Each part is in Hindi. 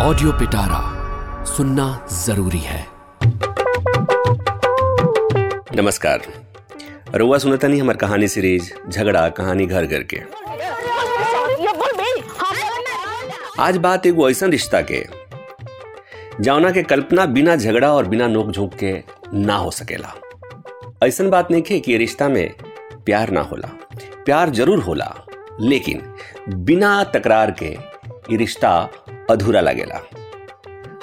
ऑडियो पिटारा सुनना ज़रूरी है। नमस्कार। रुआ सुनता नहीं हमार कहानी सीरीज़, झगड़ा, कहानी घर घर के। आज बात एगो ऐसा रिश्ता के, जौना के कल्पना बिना झगड़ा और बिना नोक झोंक के ना हो सकेला। ऐसा बात नहीं है कि रिश्ता में प्यार ना होला। प्यार ज़रूर होला, लेकिन बिना तकरार के ये रिश्ता अधूरा लगेला।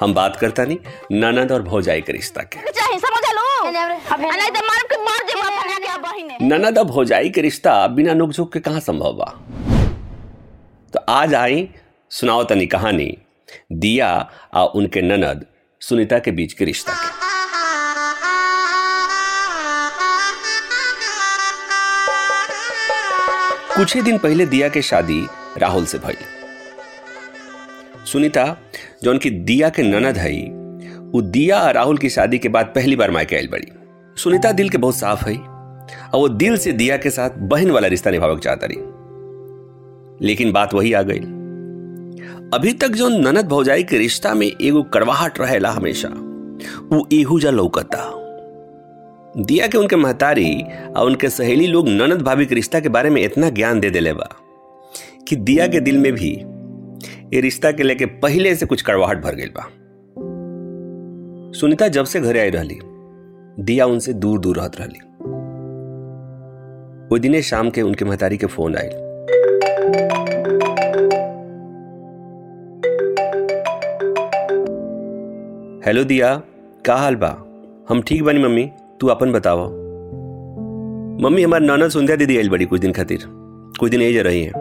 हम बात करता नहीं ननद और भौजाई के रिश्ता के। ननद और भौजाई के रिश्ता बिना नोकझोंक के कहाँ संभव बा? तो आज आई सुनाओ तनी कहानी दिया आ उनके ननद सुनीता के बीच के रिश्ता के। कुछ ही दिन पहले दिया के शादी राहुल से भइल। सुनीता जौन की दिया के ननद है, वो दिया और राहुल की शादी के बाद पहली बार मायके आयल बड़ी। सुनीता दिल के बहुत साफ़ है, और वो दिल से दिया के साथ बहन वाला रिश्ता निभावे चाहता रही। लेकिन बात वही आ गई। अभी तक जो ननद भौजाई के रिश्ता में एगो कड़वाहट रहेला हमेशा, वो एहू जा लौकता। दिया के उनके महतारी और उनके सहेली लोग ननद भाभी के रिश्ता के बारे में इतना ज्ञान दे दिले बा, कि दिया के दिल में भी ये रिश्ता के लेके पहले से कुछ कड़वाहट भर गई बा। सुनीता जब से घरे आई रही दिया उनसे दूर दूर रहत रही वो दिने शाम के उनके महतारी के फ़ोन आए हेलो दिया, का हाल बा? हम ठीक बनी मम्मी, तू अपन बतावा। मम्मी, हमार नाना सुंध्या दीदी आयल बड़ी कुछ दिन खातिर। कुछ दिन एज रही है।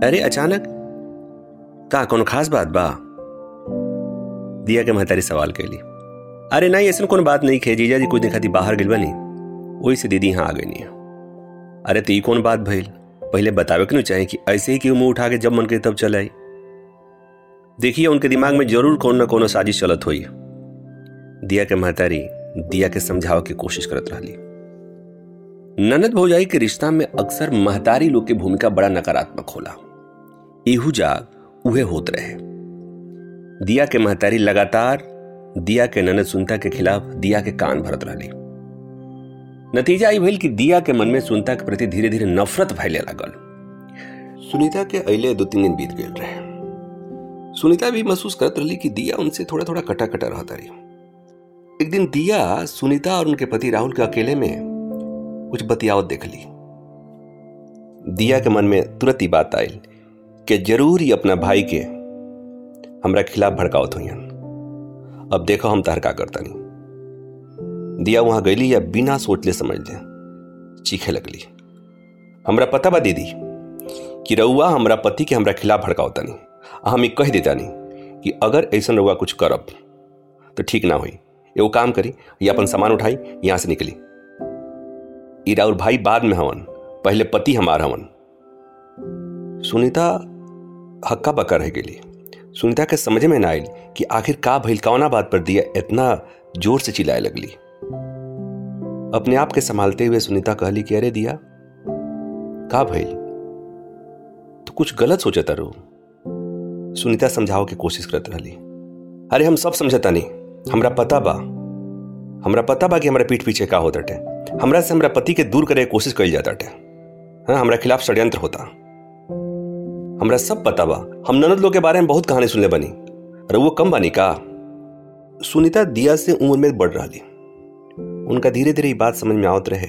अरे, अचानक? का कोनो खास बात बा? दिया के महतारी सवाल कैली। अरे नहीं ऐसा कोनो बात नहीं खे जीजा जी कुछ दिन खातिर बाहर गिल बनी। वही से दीदी यहाँ आ गई नहीं अरे तो ई कौन बात भइल? पहले बतावे क्यों चाहे कि ऐसे ही क्यों मुँह उठा के जब मन करे तब चल आई देखिए, उनके दिमाग में ज़रूर कौन ना कोनो साजिश चलत हुई। दिया के महतारी, दिया के समझाव की कोशिश करत रही ननद भौजाई के रिश्ता में अक्सर महतारी लोग की भूमिका बड़ा नकारात्मक होला। एहू जाग उहे होत रहे। दिया के महतारी लगातार, दिया के ननद सुनता के खिलाफ दिया के कान भरत रही नतीजा भइल कि दिया के मन में सुनता के प्रति धीरे धीरे नफरत फैले लागल। सुनीता के अले दो तीन दिन बीत गए रहे। सुनीता भी महसूस करत रही कि दिया उनसे थोड़ा थोड़ा कटा कटा रहता रही एक दिन दिया सुनीता और उनके पति राहुल के अकेले में कुछ बतियावत देख ली दिया के मन में तुरंत ही बात आई कि ज़रूर ही अपना भाई के हमरा खिलाफ भड़कावत हुई अब देखो हम तहर का करता नहीं। दिया वहाँ गईली या बिना सोच ले समझ ले। चीखे लगली हमरा पता बा दीदी कि रउआ हमरा पति के हमरा खिलाफ भड़कावता नहीं। हम कह देता नहीं कि अगर ऐसा रउआ कुछ करब तो ठीक ना हुई। एगो काम करी, या अपन सामान उठाई, यहाँ से निकली। इरा और भाई बाद में हवन, पहले पति हमार हवन। सुनीता हक्का बक्का रह गेली सुनीता के समझ में ना आयल कि आखिर का भइल बात पर दिया इतना ज़ोर से चिल्लाए लगली। अपने आप के संभालते हुए सुनीता कहली कि, अरे दिया, का भइल तो कुछ गलत सोचता रू सुनीता समझाओ की कोशिश करत रही अरे, हम सब समझता नहीं। हमरा पता बा। हमरा पता बा कि हमरा पीठ पीछे का होता हमरा से हमरा पति के दूर करे कोशिश कल जाता हाँ हमरा खिलाफ षड्यंत्र होता। हमरा सब पता बा। हम ननद लोग के बारे में बहुत कहानी सुनले बनी। वो कम बनी का? सुनीता दिया से उम्र में बढ़ रही उनका धीरे धीरे बात समझ में आवत रहे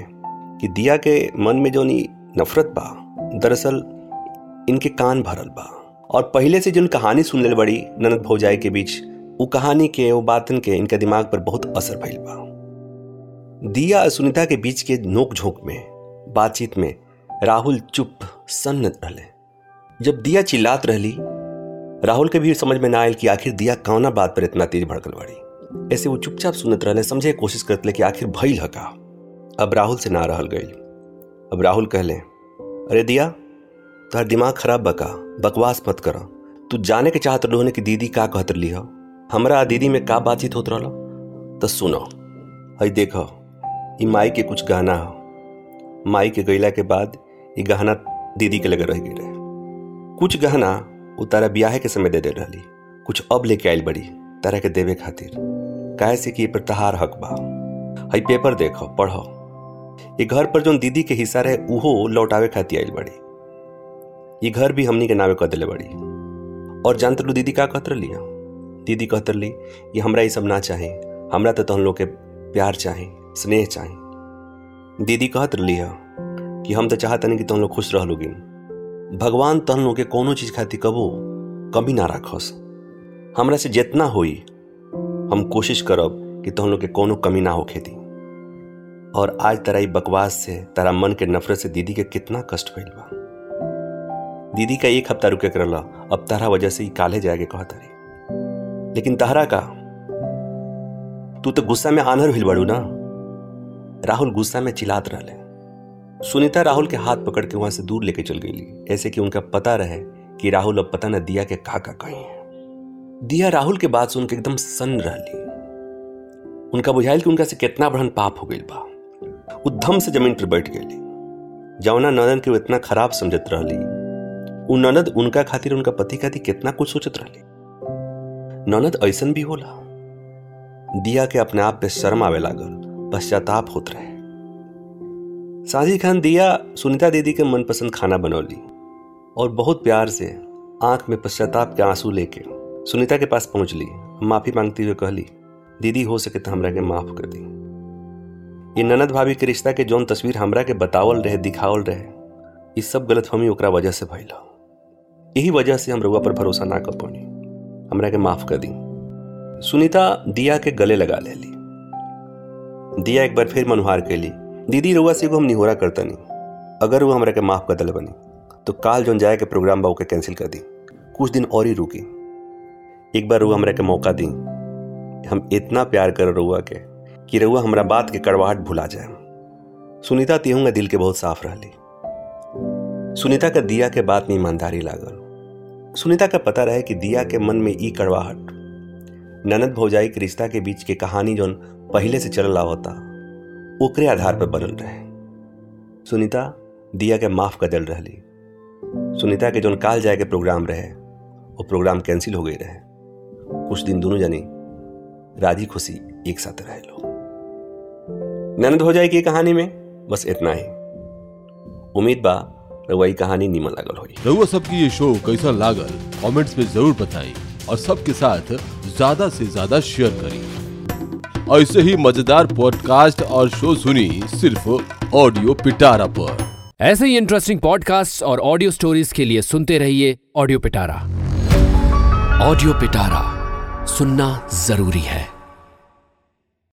कि दिया के मन में जो नफरत बा, दरअसल इनके कान भरल बा। और पहले से जो कहानी सुन ले बड़ी ननद भौजाई के बीच वो कहानी के वो बातन के इनके दिमाग पर बहुत असर फैल बा। दिया और सुनीता के बीच के नोक झोंक में, बातचीत में राहुल चुप, सन्नत रहले। जब दिया चिल्लात रहली, राहुल के भी समझ में ना आयल कि आखिर दिया कौना बात पर इतना तेज भड़कल बाड़ी। ऐसे वो चुपचाप सुनत रहले, समझे कोशिश करते कि आखिर भइल हका अब राहुल से ना रहल गई अब राहुल कहले, अरे दिया, तुहार दिमाग खराब बका बकवास मत कर। तू जाने के चाहत रहो कि दीदी का कहत रही हो? हमरा दीदी में का बातचीत होत रहा तो सुनो हई देखो, ई माई के कुछ गहना हो। माई के गईला के बाद ये गहना दीदी के लगे रह गई रहे कुछ गहना वो तारा ब्याह के समय दे दे रही कुछ अब लेके आयल बड़ी तारा के देवे खातिर। काहे से कि ये हक बा। हई पेपर देखो, पढ़ो। ये घर पर जो दीदी के हिस्सा रहे, उहो लौटावे खातिर आयल बड़ी। ये घर भी हमनी के नावे कह दिले बड़ी। और जानत लो दीदी का कहत लिया दीदी कहत ली ये हमरा ये सब ना चाहे। हमरा तो तुम लोग के प्यार चाहे, स्नेह चाहे। दीदी कहत लिया कि हम तो चाहतनी कि तुम लोग खुश रह लोगिन भगवान तहन के कोनो चीज़ खातिर कबो? कमी ना राखस हमरा से जितना होई, हम कोशिश करब कि लोग के कोनो कमी ना हो खेती। और आज तारा ई बकवास से, तारा मन के नफरत से दीदी के कितना कष्ट भइल बा। दीदी का एक हफ़्ता रुके कर अब तारा वजह से काले जाके कहत रही लेकिन तहरा का? तू तो गुस्सा में आनर हिल बड़ू ना? राहुल गुस्सा में चिल्लात रहले। सुनीता राहुल के हाथ पकड़ के वहाँ से दूर लेके चल गई। ऐसे कि उनका पता रहे कि राहुल अब पता न दिया के का का कही है। दिया राहुल के बात सुन के एकदम सन रहली। उनका बुझाइल कि उनका से कितना बड़न पाप हो गई बा। उद्धम से ज़मीन पर बैठ गई जौना नदन के इतना खराब समझत रहली। उ ननद उनका खातिर उनका पति खातिर कितना कुछ सोचत रहली। ननद ऐसन भी होला। दिया के अपने आप पे शर्म आवे लागल, पश्चाताप होत रहे। साजी खान दिया, सुनीता दीदी के मनपसंद खाना बनौली और बहुत प्यार से आँख में पश्चाताप के आँसू लेके सुनीता के पास पहुँच ली। माफ़ी मांगती हुए कहली, दीदी, हो सके तो हमरा के माफ़ कर दी। ये ननद भाभी के रिश्ता के जौन तस्वीर हमरा के बतावल रहे, दिखावल रहे, ये सब गलतफहमी ओकरा वजह से भइल। यही वजह से हम रउआ पर भरोसा ना कर पानी। हमरा के माफ़ कर दी। सुनीता दिया के गले लगा ले ली दिया एक बार फिर मनुहार के कैली दीदी रउआ से एगो हम निहोरा करता नहीं। अगर वो हमरा के माफ़ कर दिल बनी तो काल जोन जाए के प्रोग्राम बा के कैंसिल कर दी। कुछ दिन और ही रुकी। एक बार रउआ हमरा के मौका दी। हम इतना प्यार कर रउआ के, कि रउआ हमरा बात के कड़वाहट भुला जाए। सुनीता तिहूँगा दिल के बहुत साफ़ रहली। सुनीता का दिया के बात में ईमानदारी लागल। सुनीता का पता रहे कि दिया के मन में ई कड़वाहट। ननद भौजाई के रिश्ता के बीच के कहानी जोन पहले से चल रहा होता ओकरे आधार पर बनल रहे सुनीता, दिया के माफ़ कर दिल रहली सुनीता के जोन काल जाए के प्रोग्राम रहे, वो प्रोग्राम कैंसिल हो गई रहे। कुछ दिन दोनों जनी राज़ी खुशी एक साथ रहे लो। ननद हो जाए की कहानी में, बस इतना ही। उम्मीद बा रउआ कहानी नीमन लागल रउआ सबकी ये शो कैसा लागल कमेंट्स में ज़रूर बताएँ और सबके साथ ज़्यादा से ज़्यादा शेयर करें। ऐसे ही मज़ेदार पॉडकास्ट और शो सुनी सिर्फ़ ऑडियो पिटारा पर। ऐसे ही इंटरेस्टिंग पॉडकास्ट और ऑडियो स्टोरीज के लिए सुनते रहिए ऑडियो पिटारा ऑडियो पिटारा सुनना ज़रूरी है।